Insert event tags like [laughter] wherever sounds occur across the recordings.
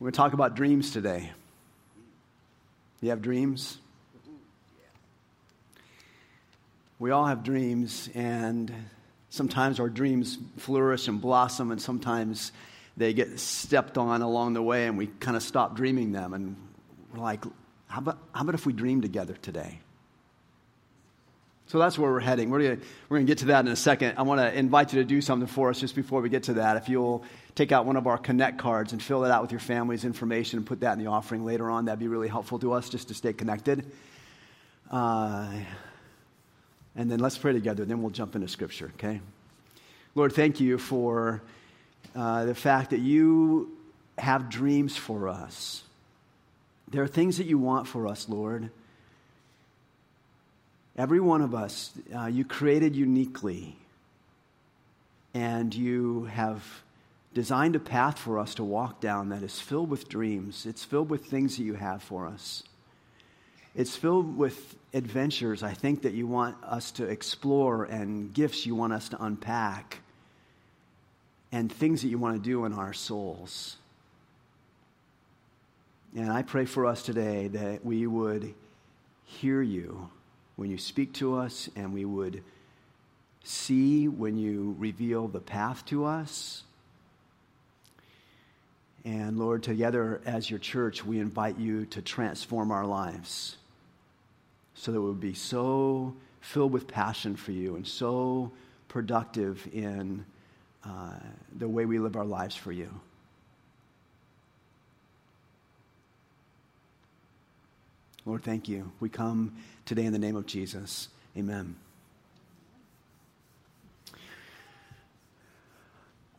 We're going to talk about dreams today. You have dreams? We all have dreams, and sometimes our dreams flourish and blossom, and sometimes they get stepped on along the way, and we kind of stop dreaming them. And we're like, how about, how about if we dream together today? So that's where we're heading. We're going we're to get to that in a second. I want to invite you to do something for us just before we get to that. If you'll take out one of our Connect cards and fill it out with your family's information and put that in the offering later on, that'd be really helpful to us just to stay connected. Uh, and then let's pray together, then we'll jump into Scripture, okay? Lord, thank you for uh, the fact that you have dreams for us. There are things that you want for us, Lord. Every one of us, uh, you created uniquely, and you have designed a path for us to walk down that is filled with dreams. It's filled with things that you have for us. It's filled with adventures, I think, that you want us to explore and gifts you want us to unpack and things that you want to do in our souls. And I pray for us today that we would hear you when you speak to us, and we would see when you reveal the path to us. And Lord, together as your church, we invite you to transform our lives so that we would be so filled with passion for you and so productive in uh, the way we live our lives for you. Lord, thank you. We come today in the name of Jesus. Amen.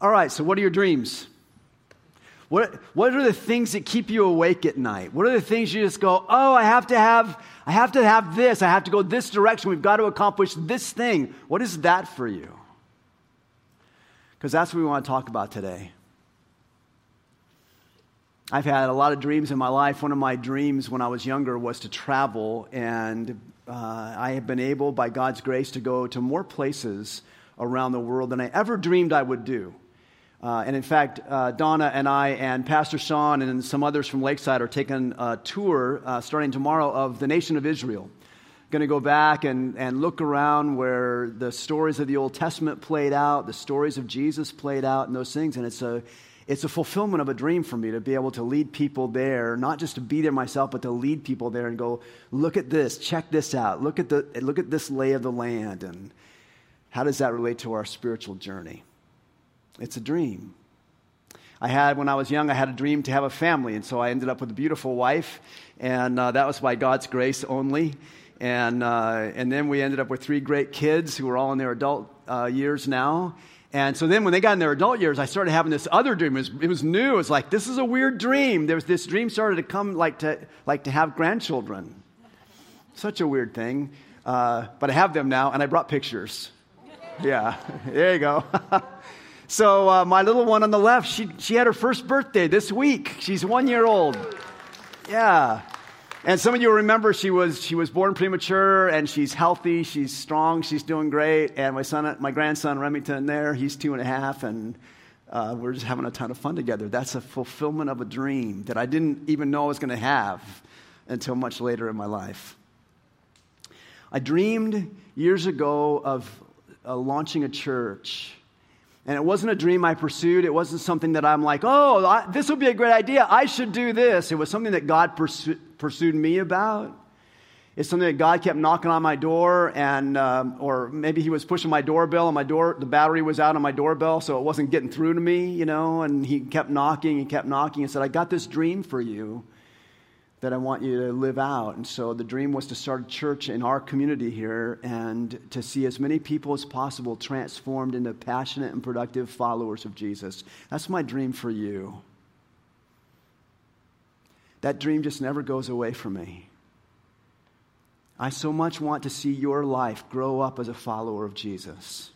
All right, so what are your dreams? What, what are the things that keep you awake at night? What are the things you just go, oh, I have to have, I have to have this. I have to go this direction. We've got to accomplish this thing. What is that for you? Because that's what we want to talk about today. I've had a lot of dreams in my life. One of my dreams when I was younger was to travel, and uh, I have been able, by God's grace, to go to more places around the world than I ever dreamed I would do. Uh, and in fact, uh, Donna and I and Pastor Sean and some others from Lakeside are taking a tour uh, starting tomorrow of the nation of Israel. Going to go back and, and look around where the stories of the Old Testament played out, the stories of Jesus played out, and those things. And it's a, it's a fulfillment of a dream for me to be able to lead people there, not just to be there myself, but to lead people there and go, look at this, check this out, look at, the, look at this lay of the land, and how does that relate to our spiritual journey? It's a dream. I had, when I was young, I had a dream to have a family, and so I ended up with a beautiful wife, and uh, that was by God's grace only. And, uh, and then we ended up with three great kids who are all in their adult uh, years now. And so then when they got in their adult years, I started having this other dream. It was, it was new. It was like, this is a weird dream. There was this dream started to come like to, like to have grandchildren. Such a weird thing. Uh, but I have them now, and I brought pictures. Yeah, [laughs] there you go. [laughs] so uh, my little one on the left, she, she had her first birthday this week. She's one year old. Yeah. And some of you remember she was, she was born premature and she's healthy, she's strong, she's doing great. And my son, my grandson Remington there, he's two and a half, and uh, we're just having a ton of fun together. That's a fulfillment of a dream that I didn't even know I was going to have until much later in my life. I dreamed years ago of uh, launching a church. And it wasn't a dream I pursued. It wasn't something that I'm like, oh, I, this would be a great idea. I should do this. It was something that God pursued pursued me about. It's something that God kept knocking on my door, and um, or maybe He was pushing my doorbell, and my door the battery was out on my doorbell, so it wasn't getting through to me, you know. And He kept knocking and kept knocking and said, "I got this dream for you." That I want you to live out. And so the dream was to start a church in our community here and to see as many people as possible transformed into passionate and productive followers of Jesus. That's my dream for you that dream just never goes away from me. I so much want to see your life grow up as a follower of Jesus.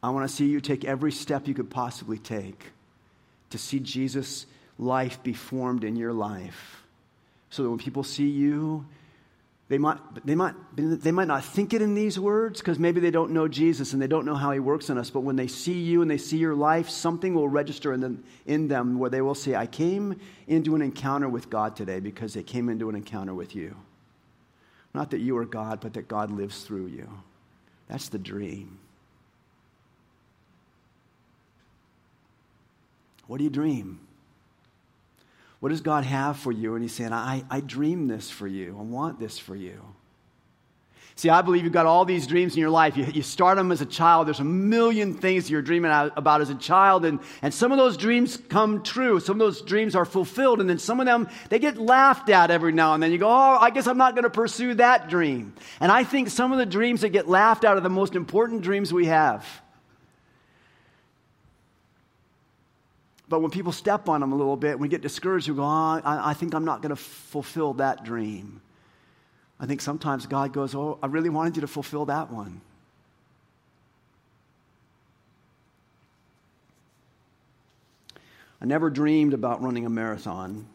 I want to see you take every step you could possibly take to see Jesus' life be formed in your life. So that when people see you, They might, they, might, they might not think it in these words because maybe they don't know Jesus and they don't know how he works in us. But when they see you and they see your life, something will register in them, in them where they will say, I came into an encounter with God today because they came into an encounter with you. Not that you are God, but that God lives through you. That's the dream. What do you dream? What does God have for you? And He's saying, I, I dream this for you. I want this for you. See, I believe you've got all these dreams in your life. You, you start them as a child. There's a million things you're dreaming about as a child. And, and some of those dreams come true. Some of those dreams are fulfilled. And then some of them, they get laughed at every now and then. You go, oh, I guess I'm not going to pursue that dream. And I think some of the dreams that get laughed at are the most important dreams we have. But when people step on them a little bit, we get discouraged, we go, oh, I, I think I'm not going to fulfill that dream. I think sometimes God goes, Oh, I really wanted you to fulfill that one. I never dreamed about running a marathon.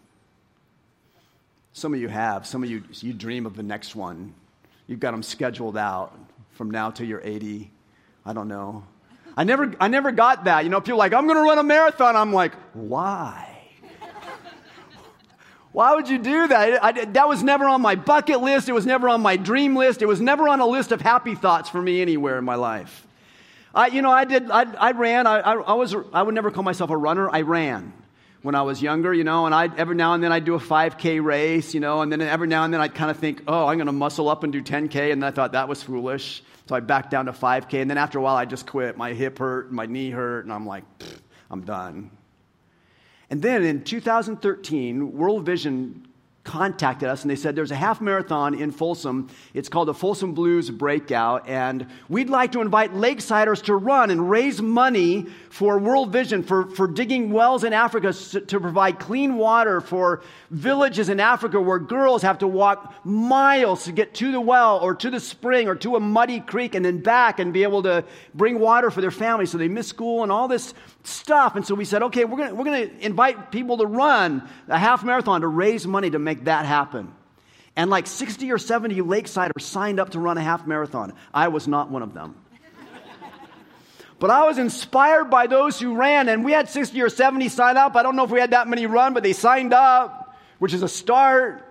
Some of you have. Some of you, you dream of the next one. You've got them scheduled out from now till you're 80. I don't know. I never, I never got that. You know, people like, I'm going to run a marathon. I'm like, why? [laughs] Why would you do that? I, that was never on my bucket list. It was never on my dream list. It was never on a list of happy thoughts for me anywhere in my life. I, you know, I did, I, I ran. I, I, was, I would never call myself a runner. I ran when I was younger, you know, and I every now and then I'd do a 5K race, you know, and then every now and then I'd kind of think, oh, I'm going to muscle up and do 10K, and I thought that was foolish. So I backed down to 5K, and then after a while I just quit. My hip hurt, my knee hurt, and I'm like, I'm done. And then in 2013, World Vision contacted us and they said there's a half marathon in Folsom. It's called the Folsom Blues Breakout. And we'd like to invite Lakesiders to run and raise money for World Vision, for, for digging wells in Africa to provide clean water for villages in Africa where girls have to walk miles to get to the well or to the spring or to a muddy creek and then back and be able to bring water for their families. So they miss school and all this stuff. And so we said, okay, we're going we're going to invite people to run a half marathon to raise money to make that happen. And like 60 or 70 Lakesiders signed up to run a half marathon. I was not one of them. But I was inspired by those who ran, and we had 60 or 70 sign up. I don't know if we had that many run, but they signed up, which is a start.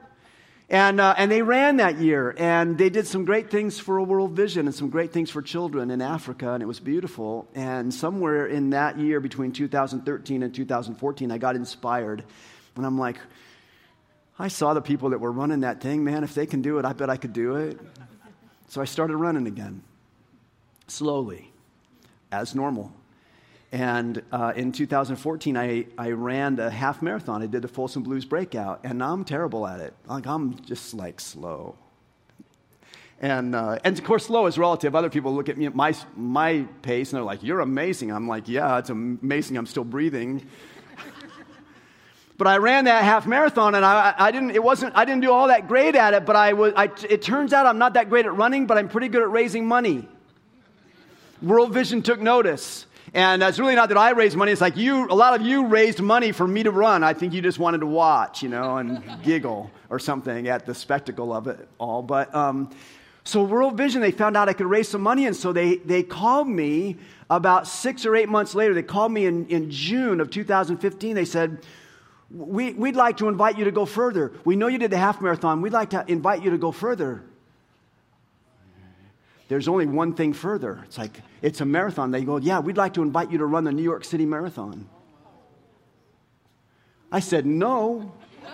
And, uh, and they ran that year, and they did some great things for a World Vision and some great things for children in Africa, and it was beautiful. And somewhere in that year, between 2013 and 2014, I got inspired. And I'm like, I saw the people that were running that thing, man. If they can do it, I bet I could do it. So I started running again, slowly as normal. And uh, in 2014, I, I ran the half marathon. I did the Folsom Blues breakout, and I'm terrible at it. Like, I'm just like slow. And, uh, and of course, slow is relative. Other people look at me at my, my pace and they're like, You're amazing. I'm like, Yeah, it's amazing. I'm still breathing. But I ran that half marathon and I, I, didn't, it wasn't, I didn't do all that great at it, but I was, I, it turns out I'm not that great at running, but I'm pretty good at raising money. World Vision took notice. And it's really not that I raised money. It's like you, a lot of you raised money for me to run. I think you just wanted to watch, you know, and [laughs] giggle or something at the spectacle of it all. But um, so World Vision, they found out I could raise some money. And so they, they called me about six or eight months later. They called me in, in June of 2015. They said, we, We'd like to invite you to go further. We know you did the half marathon. We'd like to invite you to go further there's only one thing further. It's like, it's a marathon. They go, Yeah, we'd like to invite you to run the New York City Marathon. I said, No. [laughs]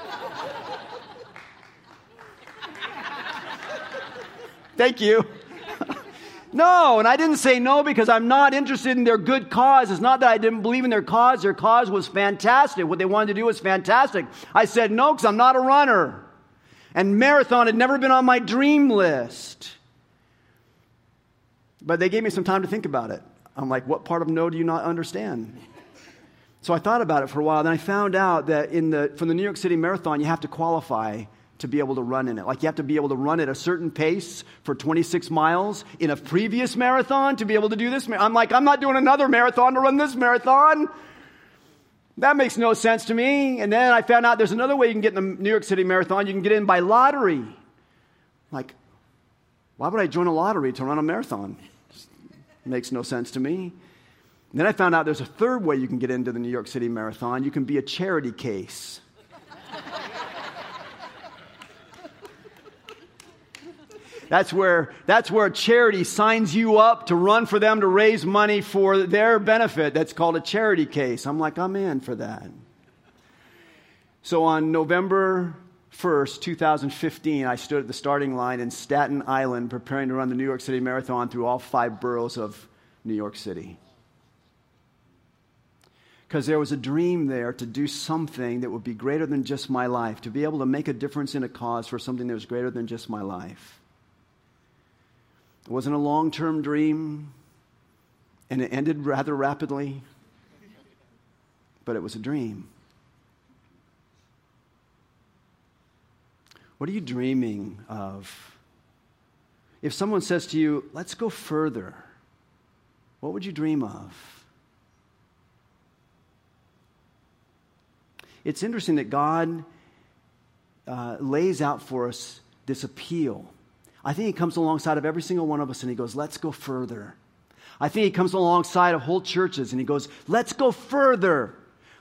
Thank you. No, and I didn't say no because I'm not interested in their good cause. It's not that I didn't believe in their cause. Their cause was fantastic. What they wanted to do was fantastic. I said no because I'm not a runner. And marathon had never been on my dream list. But they gave me some time to think about it. I'm like, what part of no do you not understand? So I thought about it for a while. Then I found out that in the, from the New York City Marathon, you have to qualify to be able to run in it. Like you have to be able to run at a certain pace for 26 miles in a previous marathon to be able to do this. I'm like, I'm not doing another marathon to run this marathon. That makes no sense to me. And then I found out there's another way you can get in the New York City Marathon. You can get in by lottery. Like, why would I join a lottery to run a marathon? Makes no sense to me. And then I found out there's a third way you can get into the New York City Marathon. You can be a charity case. That's where, that's where a charity signs you up to run for them to raise money for their benefit. That's called a charity case. I'm like, I'm in for that. So on November 1st, 2015, I stood at the starting line in Staten Island preparing to run the New York City Marathon through all five boroughs of New York City. Because there was a dream there to do something that would be greater than just my life, to be able to make a difference in a cause for something that was greater than just my life. It wasn't a long term dream, and it ended rather rapidly, but it was a dream. What are you dreaming of? If someone says to you, let's go further, what would you dream of? It's interesting that God uh, lays out for us this appeal I think he comes alongside of every single one of us and he goes, let's go further. I think he comes alongside of whole churches and he goes, let's go further.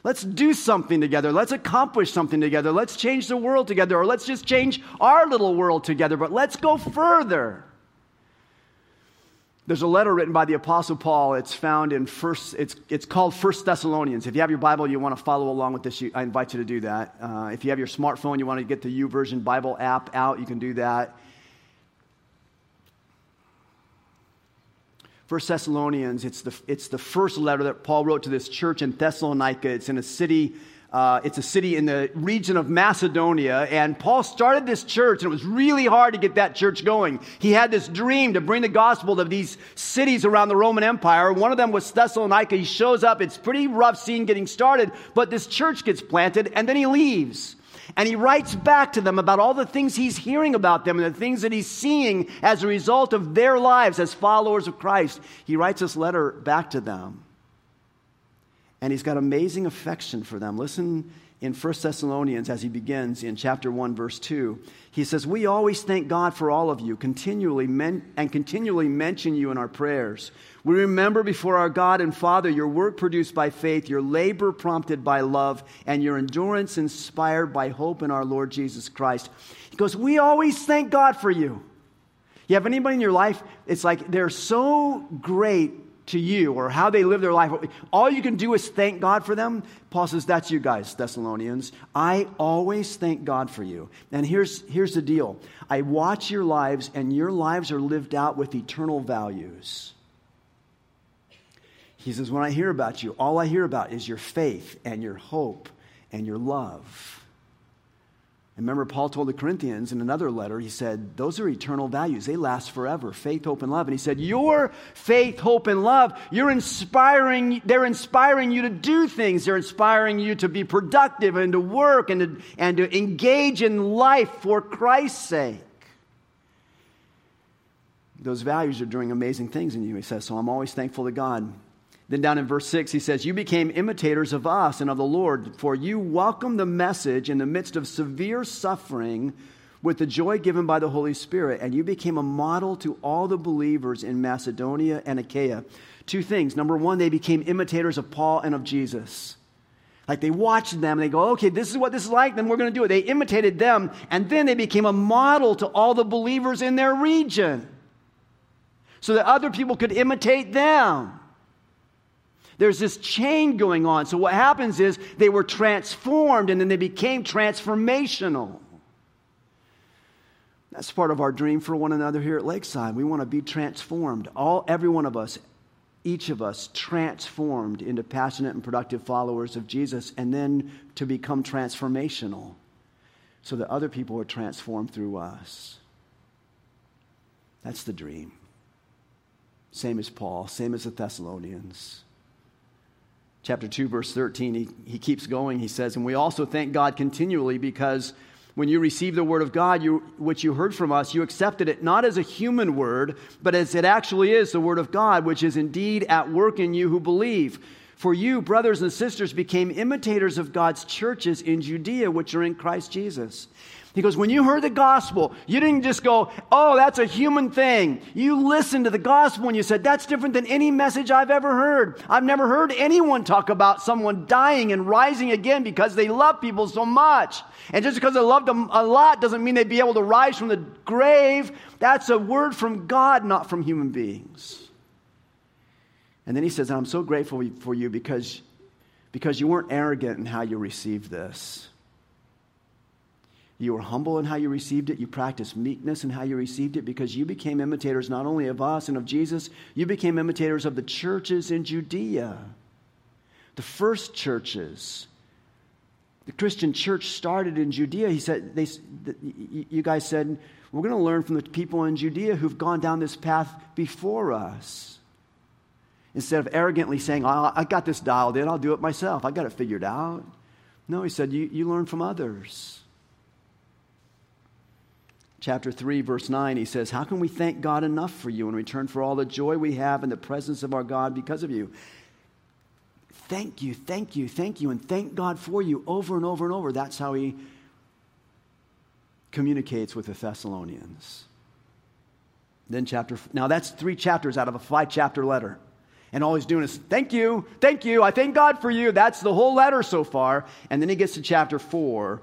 Let's do something together. Let's accomplish something together. Let's change the world together, or let's just change our little world together, but let's go further. There's a letter written by the Apostle Paul. It's found in first, it's, it's called First Thessalonians. If you have your Bible, you want to follow along with this, you, I invite you to do that. Uh, if you have your smartphone, you want to get the YouVersion Bible app out, you can do that. First Thessalonians, it's the, it's the first letter that Paul wrote to this church in Thessalonica. It's in a city, uh, it's a city in the region of Macedonia. And Paul started this church, and it was really hard to get that church going. He had this dream to bring the gospel to these cities around the Roman Empire. One of them was Thessalonica. He shows up. It's pretty rough scene getting started, but this church gets planted, and then he leaves. And he writes back to them about all the things he's hearing about them and the things that he's seeing as a result of their lives as followers of Christ. He writes this letter back to them. And he's got amazing affection for them. Listen in 1 Thessalonians as he begins in chapter 1 verse 2. He says, "We always thank God for all of you, continually men- and continually mention you in our prayers." We remember before our God and Father your work produced by faith, your labor prompted by love, and your endurance inspired by hope in our Lord Jesus Christ. He goes, We always thank God for you. You have anybody in your life, it's like they're so great to you or how they live their life. All you can do is thank God for them. Paul says, That's you guys, Thessalonians. I always thank God for you. And here's, here's the deal I watch your lives, and your lives are lived out with eternal values. He says, When I hear about you, all I hear about is your faith and your hope and your love. Remember, Paul told the Corinthians in another letter, he said, Those are eternal values. They last forever faith, hope, and love. And he said, Your faith, hope, and love, you're inspiring, they're inspiring you to do things. They're inspiring you to be productive and to work and to, and to engage in life for Christ's sake. Those values are doing amazing things in you, he says. So I'm always thankful to God then down in verse 6, he says, You became imitators of us and of the Lord, for you welcomed the message in the midst of severe suffering with the joy given by the Holy Spirit, and you became a model to all the believers in Macedonia and Achaia. Two things. Number one, they became imitators of Paul and of Jesus. Like they watched them and they go, okay, this is what this is like, then we're going to do it. They imitated them, and then they became a model to all the believers in their region so that other people could imitate them. There's this chain going on. So what happens is they were transformed and then they became transformational. That's part of our dream for one another here at Lakeside. We want to be transformed. All every one of us, each of us transformed into passionate and productive followers of Jesus and then to become transformational so that other people are transformed through us. That's the dream. Same as Paul, same as the Thessalonians chapter 2, verse 13, he, he keeps going. He says, And we also thank God continually because when you received the word of God, you, which you heard from us, you accepted it not as a human word, but as it actually is the word of God, which is indeed at work in you who believe. For you, brothers and sisters, became imitators of God's churches in Judea, which are in Christ Jesus. He goes, When you heard the gospel, you didn't just go, Oh, that's a human thing. You listened to the gospel and you said, That's different than any message I've ever heard. I've never heard anyone talk about someone dying and rising again because they love people so much. And just because they loved them a lot doesn't mean they'd be able to rise from the grave. That's a word from God, not from human beings. And then he says, I'm so grateful for you because, because you weren't arrogant in how you received this. You were humble in how you received it. You practiced meekness in how you received it because you became imitators not only of us and of Jesus, you became imitators of the churches in Judea. The first churches. The Christian church started in Judea. He said, they, You guys said, We're going to learn from the people in Judea who've gone down this path before us. Instead of arrogantly saying, oh, I got this dialed in, I'll do it myself, I got it figured out. No, he said, You, you learn from others chapter 3, verse 9, he says, How can we thank God enough for you in return for all the joy we have in the presence of our God because of you? Thank you, thank you, thank you, and thank God for you over and over and over. That's how he communicates with the Thessalonians. Then, chapter, now that's three chapters out of a five chapter letter. And all he's doing is, thank you, thank you, I thank God for you. That's the whole letter so far. And then he gets to chapter four,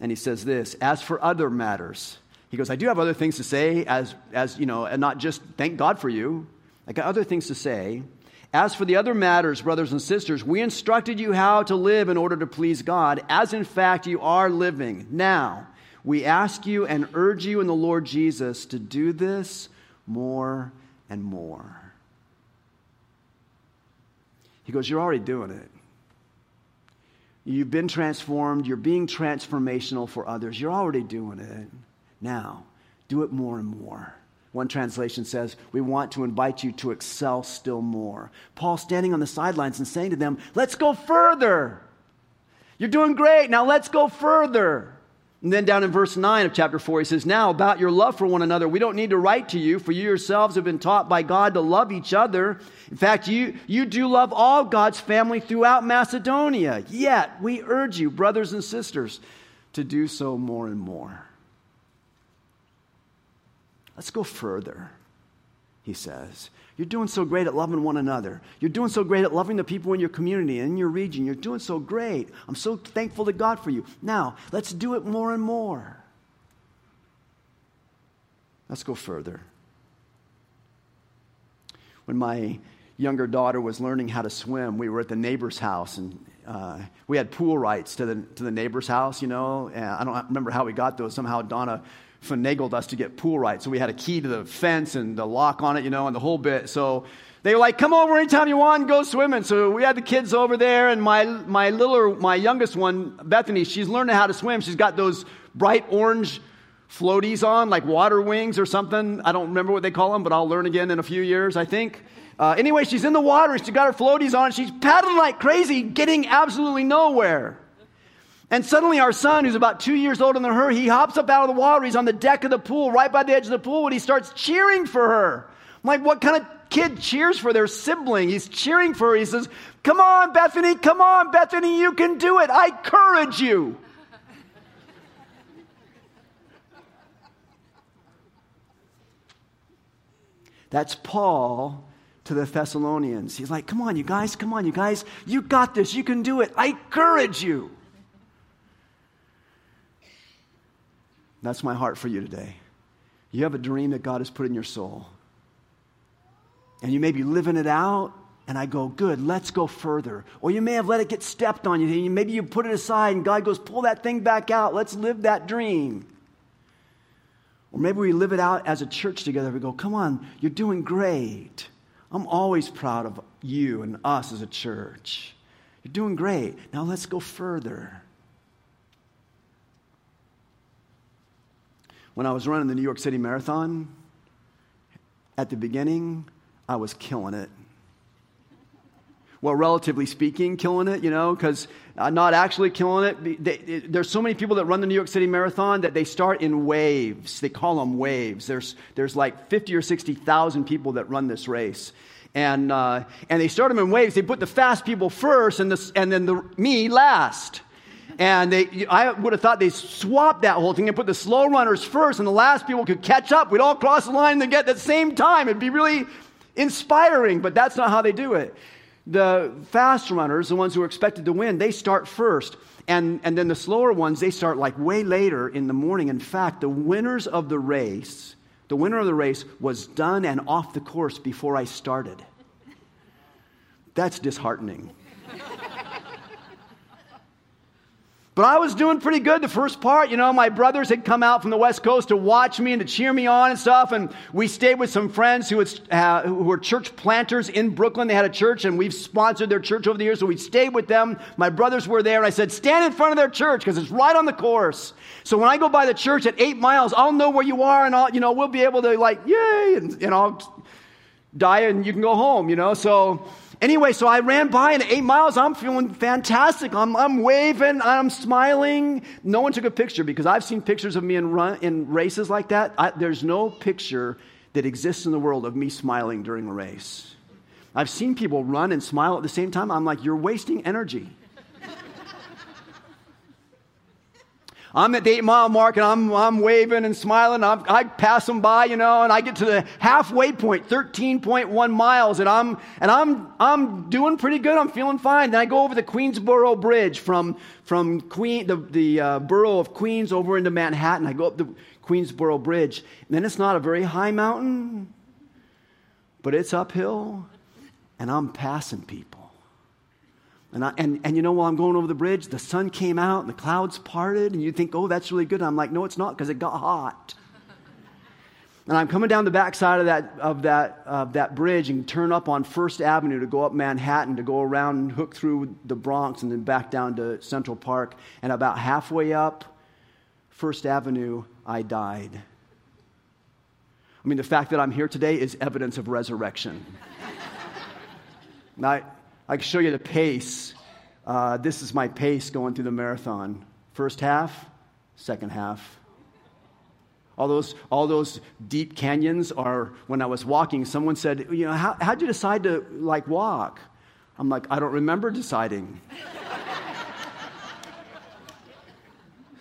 and he says this As for other matters, he goes, I do have other things to say, as, as you know, and not just thank God for you. I got other things to say. As for the other matters, brothers and sisters, we instructed you how to live in order to please God, as in fact you are living. Now, we ask you and urge you in the Lord Jesus to do this more and more. He goes, You're already doing it. You've been transformed. You're being transformational for others. You're already doing it. Now, do it more and more. One translation says, We want to invite you to excel still more. Paul standing on the sidelines and saying to them, Let's go further. You're doing great. Now let's go further. And then down in verse 9 of chapter 4, he says, Now about your love for one another, we don't need to write to you, for you yourselves have been taught by God to love each other. In fact, you, you do love all God's family throughout Macedonia. Yet, we urge you, brothers and sisters, to do so more and more. Let's go further, he says. You're doing so great at loving one another. You're doing so great at loving the people in your community and in your region. You're doing so great. I'm so thankful to God for you. Now, let's do it more and more. Let's go further. When my younger daughter was learning how to swim, we were at the neighbor's house and uh, we had pool rights to the, to the neighbor's house, you know. And I don't remember how we got those. Somehow Donna finagled us to get pool rights. So we had a key to the fence and the lock on it, you know, and the whole bit. So they were like, come over anytime you want and go swimming. So we had the kids over there, and my, my little, my youngest one, Bethany, she's learning how to swim. She's got those bright orange floaties on, like water wings or something. I don't remember what they call them, but I'll learn again in a few years, I think. Uh, anyway, she's in the water, she's got her floaties on, she's paddling like crazy, getting absolutely nowhere. And suddenly, our son, who's about two years older than her, he hops up out of the water. He's on the deck of the pool, right by the edge of the pool, and he starts cheering for her. I'm like, what kind of kid cheers for their sibling? He's cheering for her. He says, Come on, Bethany, come on, Bethany, you can do it. I encourage you. That's Paul to the Thessalonians. He's like, Come on, you guys, come on, you guys, you got this, you can do it. I encourage you. That's my heart for you today. You have a dream that God has put in your soul. And you may be living it out, and I go, good, let's go further. Or you may have let it get stepped on you. Maybe you put it aside, and God goes, pull that thing back out. Let's live that dream. Or maybe we live it out as a church together. We go, come on, you're doing great. I'm always proud of you and us as a church. You're doing great. Now let's go further. When I was running the New York City Marathon, at the beginning, I was killing it. Well, relatively speaking, killing it, you know, because uh, not actually killing it. They, it. There's so many people that run the New York City Marathon that they start in waves. They call them waves. There's, there's like 50 or 60,000 people that run this race. And, uh, and they start them in waves. They put the fast people first and, the, and then the, me last. And they, I would have thought they swapped that whole thing and put the slow runners first, and the last people could catch up. We'd all cross the line and get at the same time. It'd be really inspiring, but that's not how they do it. The fast runners, the ones who are expected to win, they start first. And, and then the slower ones, they start like way later in the morning. In fact, the winners of the race, the winner of the race was done and off the course before I started. That's disheartening. But I was doing pretty good the first part. You know, my brothers had come out from the West Coast to watch me and to cheer me on and stuff. And we stayed with some friends who, uh, who were church planters in Brooklyn. They had a church and we've sponsored their church over the years. So we stayed with them. My brothers were there. And I said, stand in front of their church because it's right on the course. So when I go by the church at eight miles, I'll know where you are and I'll, you know, we'll be able to like, yay, and, and I'll die and you can go home, you know. So Anyway, so I ran by and eight miles, I'm feeling fantastic. I'm, I'm waving, I'm smiling. No one took a picture because I've seen pictures of me in, run, in races like that. I, there's no picture that exists in the world of me smiling during a race. I've seen people run and smile at the same time. I'm like, you're wasting energy. I'm at the eight mile mark and I'm, I'm waving and smiling. I'm, i pass them by, you know, and I get to the halfway point, 13.1 miles, and I'm, and I'm, I'm doing pretty good. I'm feeling fine. Then I go over the Queensboro Bridge from, from Queen, the, the uh, borough of Queens over into Manhattan. I go up the Queensboro Bridge. And then it's not a very high mountain, but it's uphill, and I'm passing people. And, I, and, and you know, while I'm going over the bridge, the sun came out and the clouds parted, and you think, oh, that's really good. And I'm like, no, it's not because it got hot. and I'm coming down the backside of that, of, that, of that bridge and turn up on First Avenue to go up Manhattan, to go around and hook through the Bronx and then back down to Central Park. And about halfway up First Avenue, I died. I mean, the fact that I'm here today is evidence of resurrection. [laughs] now, I can show you the pace. Uh, this is my pace going through the marathon. First half, second half. All those, all those deep canyons are, when I was walking, someone said, you know, how, how'd you decide to like walk? I'm like, I don't remember deciding. [laughs]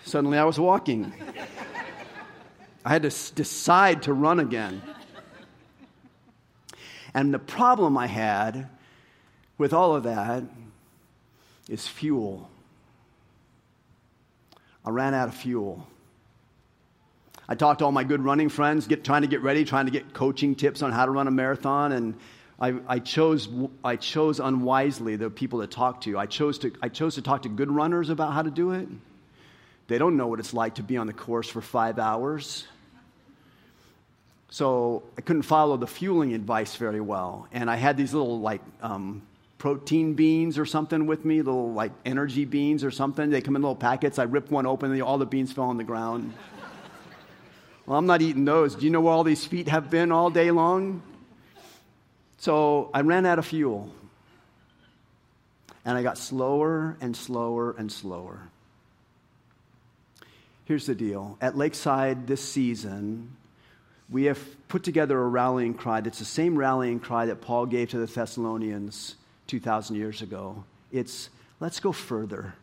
Suddenly I was walking. I had to s- decide to run again. And the problem I had with all of that is fuel. I ran out of fuel. I talked to all my good running friends, get, trying to get ready, trying to get coaching tips on how to run a marathon, and I, I, chose, I chose unwisely the people to talk to. I chose to, I chose to talk to good runners about how to do it. They don't know what it's like to be on the course for five hours. So I couldn't follow the fueling advice very well. And I had these little, like, um, protein beans or something with me, little like energy beans or something. They come in little packets. I ripped one open and all the beans fell on the ground. well, I'm not eating those. Do you know where all these feet have been all day long? So I ran out of fuel. And I got slower and slower and slower. Here's the deal at Lakeside this season, we have put together a rallying cry that's the same rallying cry that Paul gave to the Thessalonians 2,000 years ago. It's let's go further.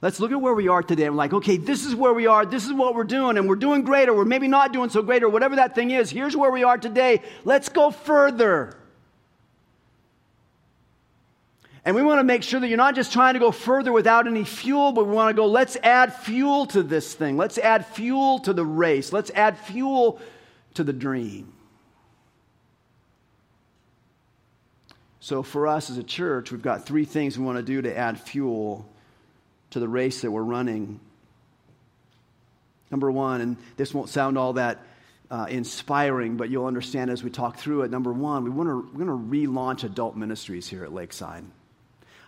Let's look at where we are today. I'm like, okay, this is where we are. This is what we're doing, and we're doing great, or we're maybe not doing so great, or whatever that thing is. Here's where we are today. Let's go further. And we want to make sure that you're not just trying to go further without any fuel, but we want to go, let's add fuel to this thing. Let's add fuel to the race. Let's add fuel to the dream. So, for us as a church, we've got three things we want to do to add fuel to the race that we're running. Number one, and this won't sound all that uh, inspiring, but you'll understand as we talk through it. Number one, we want to, we're going to relaunch adult ministries here at Lakeside.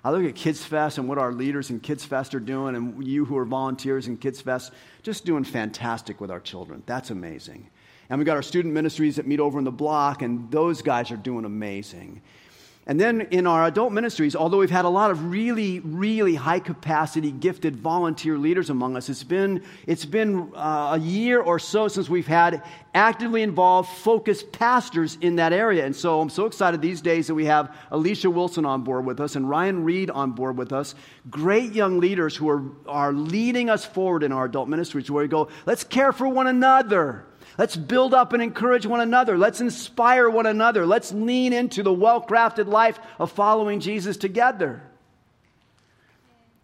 I look at Kids Fest and what our leaders in Kids Fest are doing, and you who are volunteers in Kids Fest, just doing fantastic with our children. That's amazing. And we've got our student ministries that meet over in the block, and those guys are doing amazing. And then in our adult ministries, although we've had a lot of really, really high capacity, gifted volunteer leaders among us, it's been, it's been uh, a year or so since we've had actively involved, focused pastors in that area. And so I'm so excited these days that we have Alicia Wilson on board with us and Ryan Reed on board with us. Great young leaders who are, are leading us forward in our adult ministries where we go, let's care for one another. Let's build up and encourage one another. Let's inspire one another. Let's lean into the well crafted life of following Jesus together.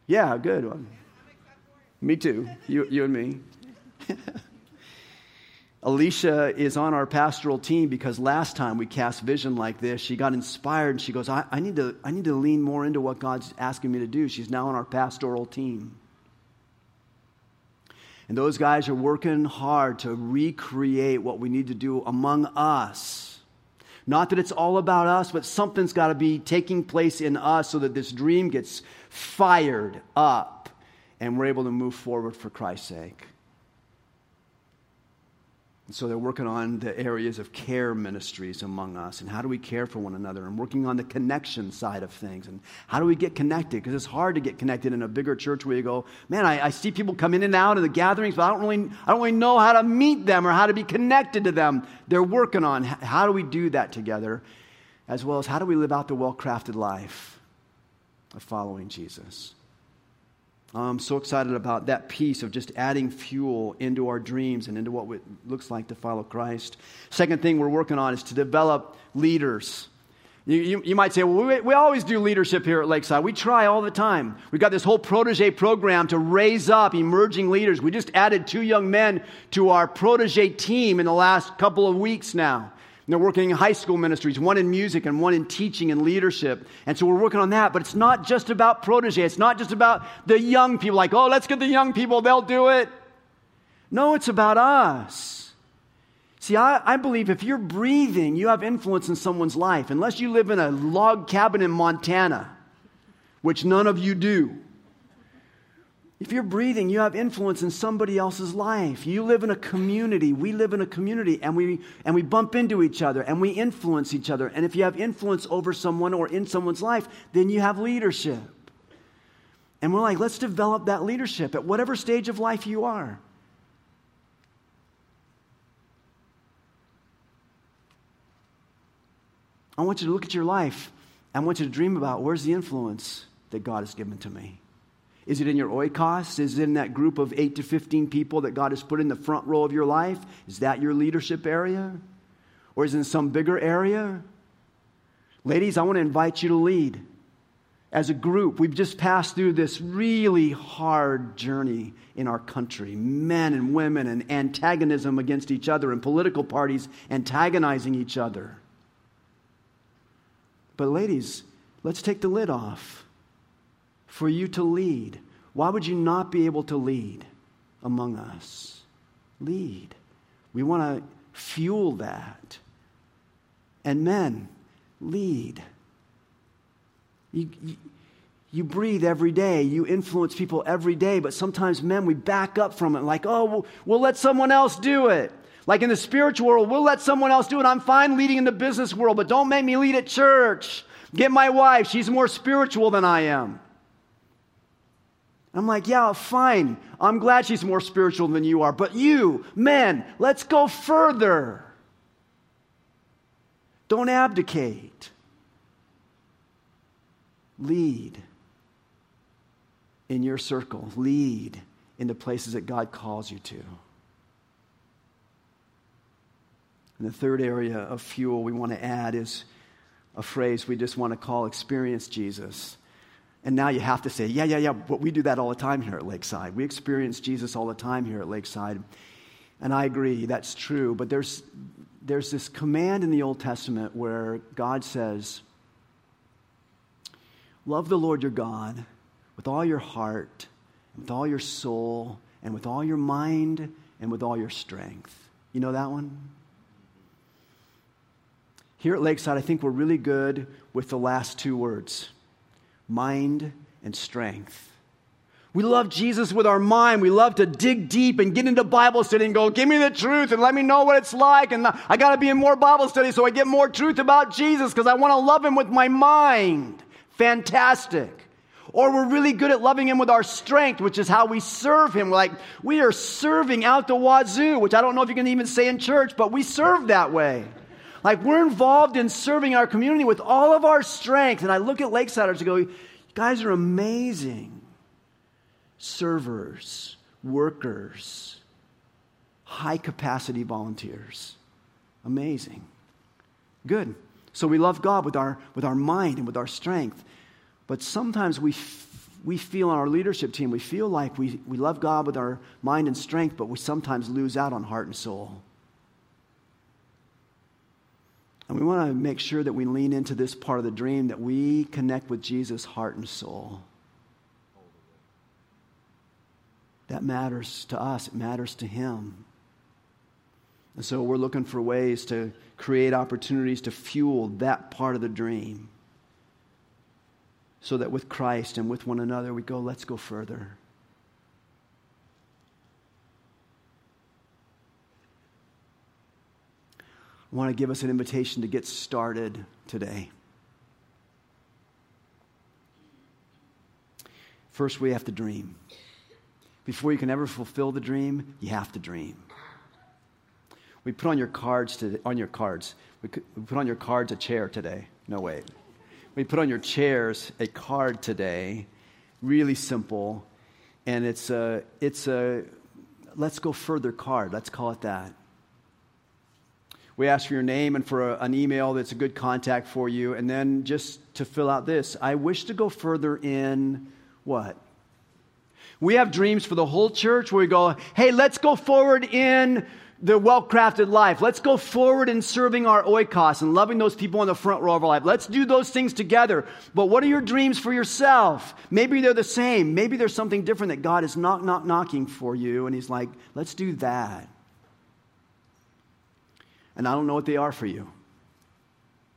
Yeah, good one. Me too. You, you and me. [laughs] Alicia is on our pastoral team because last time we cast vision like this, she got inspired and she goes, I, I, need to, I need to lean more into what God's asking me to do. She's now on our pastoral team. And those guys are working hard to recreate what we need to do among us. Not that it's all about us, but something's got to be taking place in us so that this dream gets fired up and we're able to move forward for Christ's sake. And so they're working on the areas of care ministries among us and how do we care for one another and working on the connection side of things and how do we get connected? Because it's hard to get connected in a bigger church where you go man I, I, see people come in and out of the gatherings but I don't really I don't really know how to meet them or how to be connected to them. They're working on how do we do that together as well as how do we live out the well-crafted life of following Jesus I'm so excited about that piece of just adding fuel into our dreams and into what it looks like to follow Christ. Second thing we're working on is to develop leaders. You, you, you, might say, well, we, we always do leadership here at Lakeside. We try all the time. We've got this whole protege program to raise up emerging leaders. We just added two young men to our protege team in the last couple of weeks now. They're working in high school ministries, one in music and one in teaching and leadership. And so we're working on that. But it's not just about protege. It's not just about the young people, like, oh, let's get the young people, they'll do it. No, it's about us. See, I, I believe if you're breathing, you have influence in someone's life. Unless you live in a log cabin in Montana, which none of you do. If you're breathing, you have influence in somebody else's life. You live in a community. We live in a community and we, and we bump into each other and we influence each other. And if you have influence over someone or in someone's life, then you have leadership. And we're like, let's develop that leadership at whatever stage of life you are. I want you to look at your life. I want you to dream about where's the influence that God has given to me. Is it in your oikos? Is it in that group of 8 to 15 people that God has put in the front row of your life? Is that your leadership area? Or is it in some bigger area? Ladies, I want to invite you to lead. As a group, we've just passed through this really hard journey in our country men and women, and antagonism against each other, and political parties antagonizing each other. But, ladies, let's take the lid off for you to lead. Why would you not be able to lead among us? Lead. We want to fuel that. And men, lead. You, you, you, breathe every day, you influence people every day, but sometimes men, we back up from it like, oh, we'll, we'll let someone else do it. Like in the spiritual world, we'll let someone else do it. I'm fine leading in the business world, but don't make me lead at church. Get my wife, she's more spiritual than I am. I'm like, yeah, fine. I'm glad she's more spiritual than you are. But you, men, let's go further. Don't abdicate. Lead in your circle, lead in the places that God calls you to. And the third area of fuel we want to add is a phrase we just want to call experience Jesus. And now you have to say, yeah, yeah, yeah, but we do that all the time here at Lakeside. We experience Jesus all the time here at Lakeside. And I agree, that's true. But there's, there's this command in the Old Testament where God says, Love the Lord your God with all your heart, with all your soul, and with all your mind, and with all your strength. You know that one? Here at Lakeside, I think we're really good with the last two words mind and strength. We love Jesus with our mind. We love to dig deep and get into Bible study and go, give me the truth and let me know what it's like. And I got to be in more Bible study so I get more truth about Jesus because I want to love him with my mind. Fantastic. Or we're really good at loving him with our strength, which is how we serve him. Like we are serving out the wazoo, which I don't know if you can even say in church, but we serve that way. Like we're involved in serving our community with all of our strength. And I look at Lakesiders and go, you guys are amazing servers, workers, high capacity volunteers. Amazing. Good. So we love God with our, with our mind and with our strength. But sometimes we, f- we feel on our leadership team, we feel like we, we love God with our mind and strength, but we sometimes lose out on heart and soul. And we want to make sure that we lean into this part of the dream that we connect with Jesus' heart and soul. that matters to us, it matters to Him. And so we're looking for ways to create opportunities to fuel that part of the dream. So that with Christ and with one another, we go, let's go further. Want to give us an invitation to get started today. First, we have to dream. Before you can ever fulfill the dream, you have to dream. We put on your cards to, on your cards. We put on your cards a chair today. No wait. We put on your chairs a card today. Really simple, and it's a it's a let's go further card. Let's call it that. We ask for your name and for a, an email that's a good contact for you, and then just to fill out this. I wish to go further in what we have dreams for the whole church where we go, hey, let's go forward in the well crafted life. Let's go forward in serving our oikos and loving those people in the front row of our life. Let's do those things together. But what are your dreams for yourself? Maybe they're the same. Maybe there's something different that God is knock, knock, knocking for you. And He's like, let's do that. And I don't know what they are for you.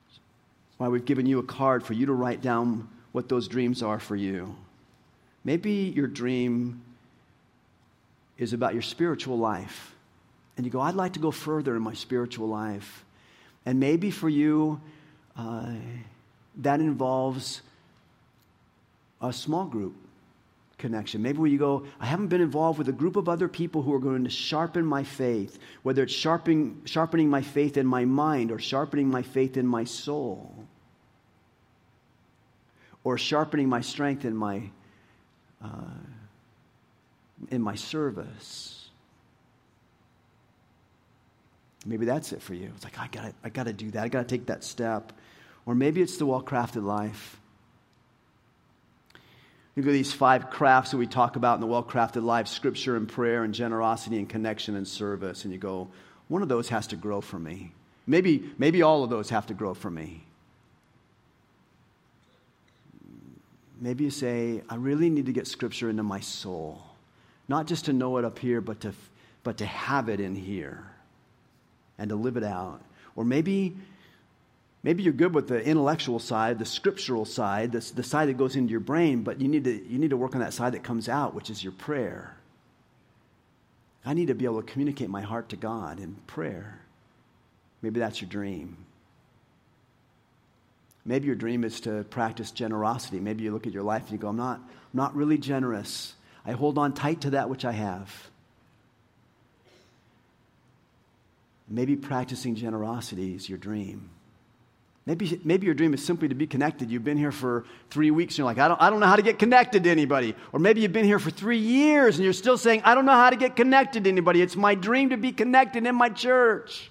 That's why we've given you a card for you to write down what those dreams are for you. Maybe your dream is about your spiritual life. And you go, I'd like to go further in my spiritual life. And maybe for you, uh, that involves a small group connection. Maybe where you go, I haven't been involved with a group of other people who are going to sharpen my faith, whether it's sharpening, sharpening my faith in my mind or sharpening my faith in my soul or sharpening my strength in my uh, in my service. Maybe that's it for you. It's like, I got I got to do that. I got to take that step. Or maybe it's the well crafted life. Look at these five crafts that we talk about in the well crafted life scripture and prayer and generosity and connection and service. And you go, one of those has to grow for me. Maybe, maybe all of those have to grow for me. maybe you say, I really need to get Scripture into my soul. Not just to know it up here, but to, but to have it in here and to live it out. Or maybe, maybe you're good with the intellectual side, the scriptural side, the, the side that goes into your brain, but you need, to, you need to work on that side that comes out, which is your prayer. I need to be able to communicate my heart to God in prayer. Maybe that's your dream. Maybe your dream is to practice generosity. Maybe you look at your life and you go, I'm not, I'm not really generous. I hold on tight to that which I have. Maybe practicing generosity is your dream. Maybe, maybe your dream is simply to be connected. You've been here for three weeks and you're like, I don't, I don't know how to get connected to anybody. Or maybe you've been here for three years and you're still saying, I don't know how to get connected to anybody. It's my dream to be connected in my church.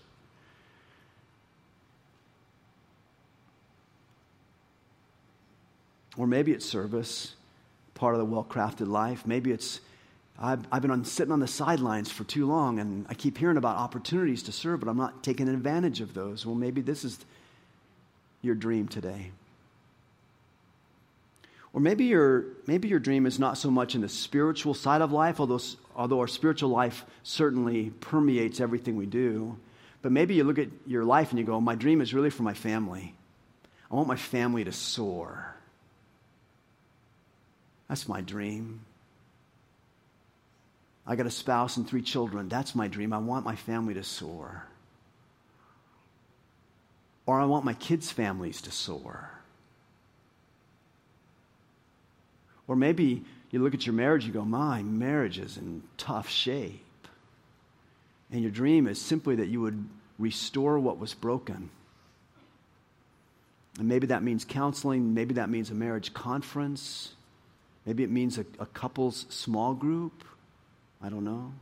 Or maybe it's service, part of the well crafted life. Maybe it's, I've, I've been on, sitting on the sidelines for too long and I keep hearing about opportunities to serve, but I'm not taking advantage of those. Well, maybe this is your dream today. Or maybe your, maybe your dream is not so much in the spiritual side of life, although, although our spiritual life certainly permeates everything we do. But maybe you look at your life and you go, My dream is really for my family. I want my family to soar. That's my dream. I got a spouse and three children. That's my dream. I want my family to soar. Or I want my kids' families to soar. Or maybe you look at your marriage, you go, My marriage is in tough shape. And your dream is simply that you would restore what was broken. And maybe that means counseling, maybe that means a marriage conference, maybe it means a, a couple's small group. I don't know.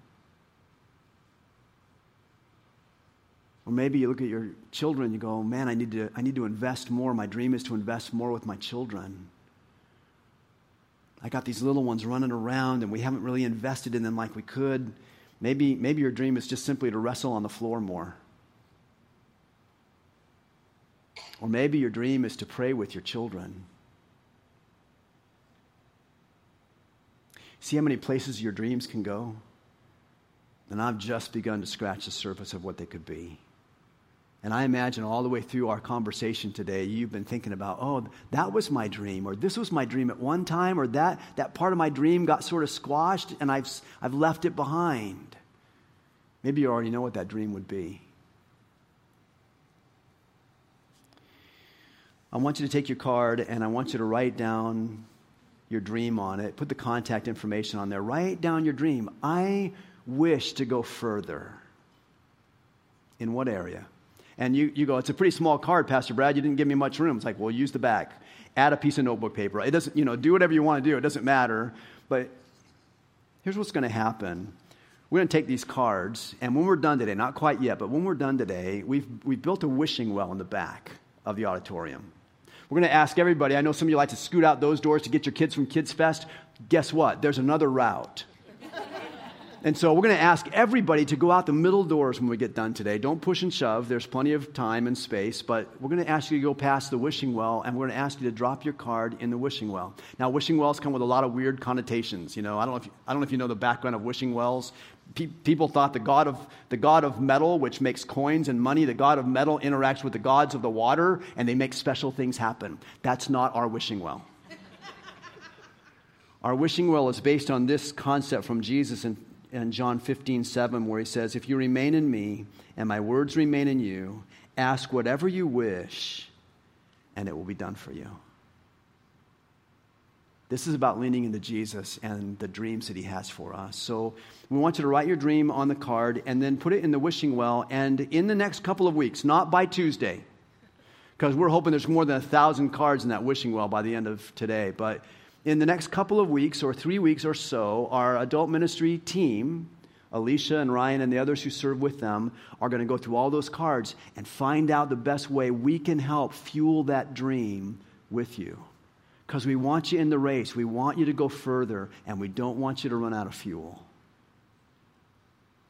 Or maybe you look at your children and you go, man, I need, to, I need to invest more. My dream is to invest more with my children. I got these little ones running around and we haven't really invested in them like we could. Maybe, maybe your dream is just simply to wrestle on the floor more. Or maybe your dream is to pray with your children. See how many places your dreams can go? And I've just begun to scratch the surface of what they could be. And I imagine all the way through our conversation today, you've been thinking about, oh, that was my dream, or this was my dream at one time, or that, that part of my dream got sort of squashed and I've, I've left it behind. Maybe you already know what that dream would be. I want you to take your card and I want you to write down your dream on it. Put the contact information on there. Write down your dream. I wish to go further. In what area? And you, you go, it's a pretty small card, Pastor Brad. You didn't give me much room. It's like, well, use the back. Add a piece of notebook paper. It doesn't, you know, do whatever you want to do. It doesn't matter. But here's what's going to happen. We're going to take these cards, and when we're done today, not quite yet, but when we're done today, we've, we've built a wishing well in the back of the auditorium. We're going to ask everybody. I know some of you like to scoot out those doors to get your kids from Kids Fest. Guess what? There's another route. And so we're going to ask everybody to go out the middle doors when we get done today. Don't push and shove. There's plenty of time and space, but we're going to ask you to go past the wishing well and we're going to ask you to drop your card in the wishing well. Now, wishing wells come with a lot of weird connotations. You know, I don't know if you, I don't know if you know the background of wishing wells. Pe- people thought the god of the god of metal, which makes coins and money, the god of metal interacts with the gods of the water and they make special things happen. That's not our wishing well. [laughs] Our wishing well is based on this concept from Jesus in in John 15, 7, where he says, If you remain in me and my words remain in you, ask whatever you wish, and it will be done for you. This is about leaning into Jesus and the dreams that he has for us. So we want you to write your dream on the card and then put it in the wishing well. And in the next couple of weeks, not by Tuesday, because we're hoping there's more than a thousand cards in that wishing well by the end of today, but in the next couple of weeks or three weeks or so, our adult ministry team, Alicia and Ryan and the others who serve with them, are going to go through all those cards and find out the best way we can help fuel that dream with you. Because we want you in the race, we want you to go further, and we don't want you to run out of fuel.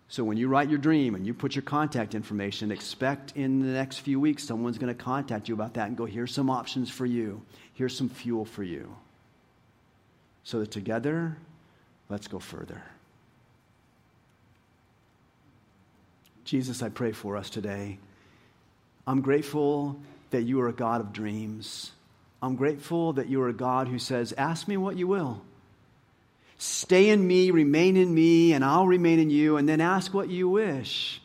So when you write your dream and you put your contact information, expect in the next few weeks someone's going to contact you about that and go, here's some options for you, here's some fuel for you so that together, let's go further. Jesus, I pray for us today. I'm grateful that you are a God of dreams. I'm grateful that you are a God who says, Ask me what you will. Stay in me, remain in me, and I'll remain in you, and then ask what you wish,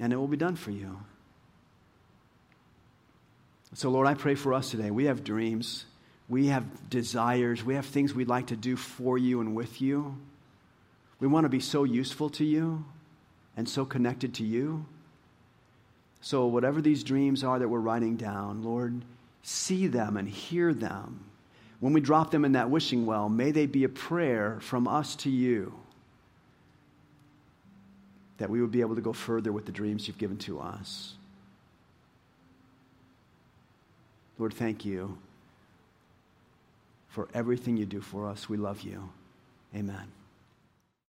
and it will be done for you. So, Lord, I pray for us today. We have dreams. We have desires. We have things we'd like to do for you and with you. We want to be so useful to you and so connected to you. So, whatever these dreams are that we're writing down, Lord, see them and hear them. When we drop them in that wishing well, may they be a prayer from us to you that we would be able to go further with the dreams you've given to us. Lord, thank you for everything you do for us. We love you. Amen.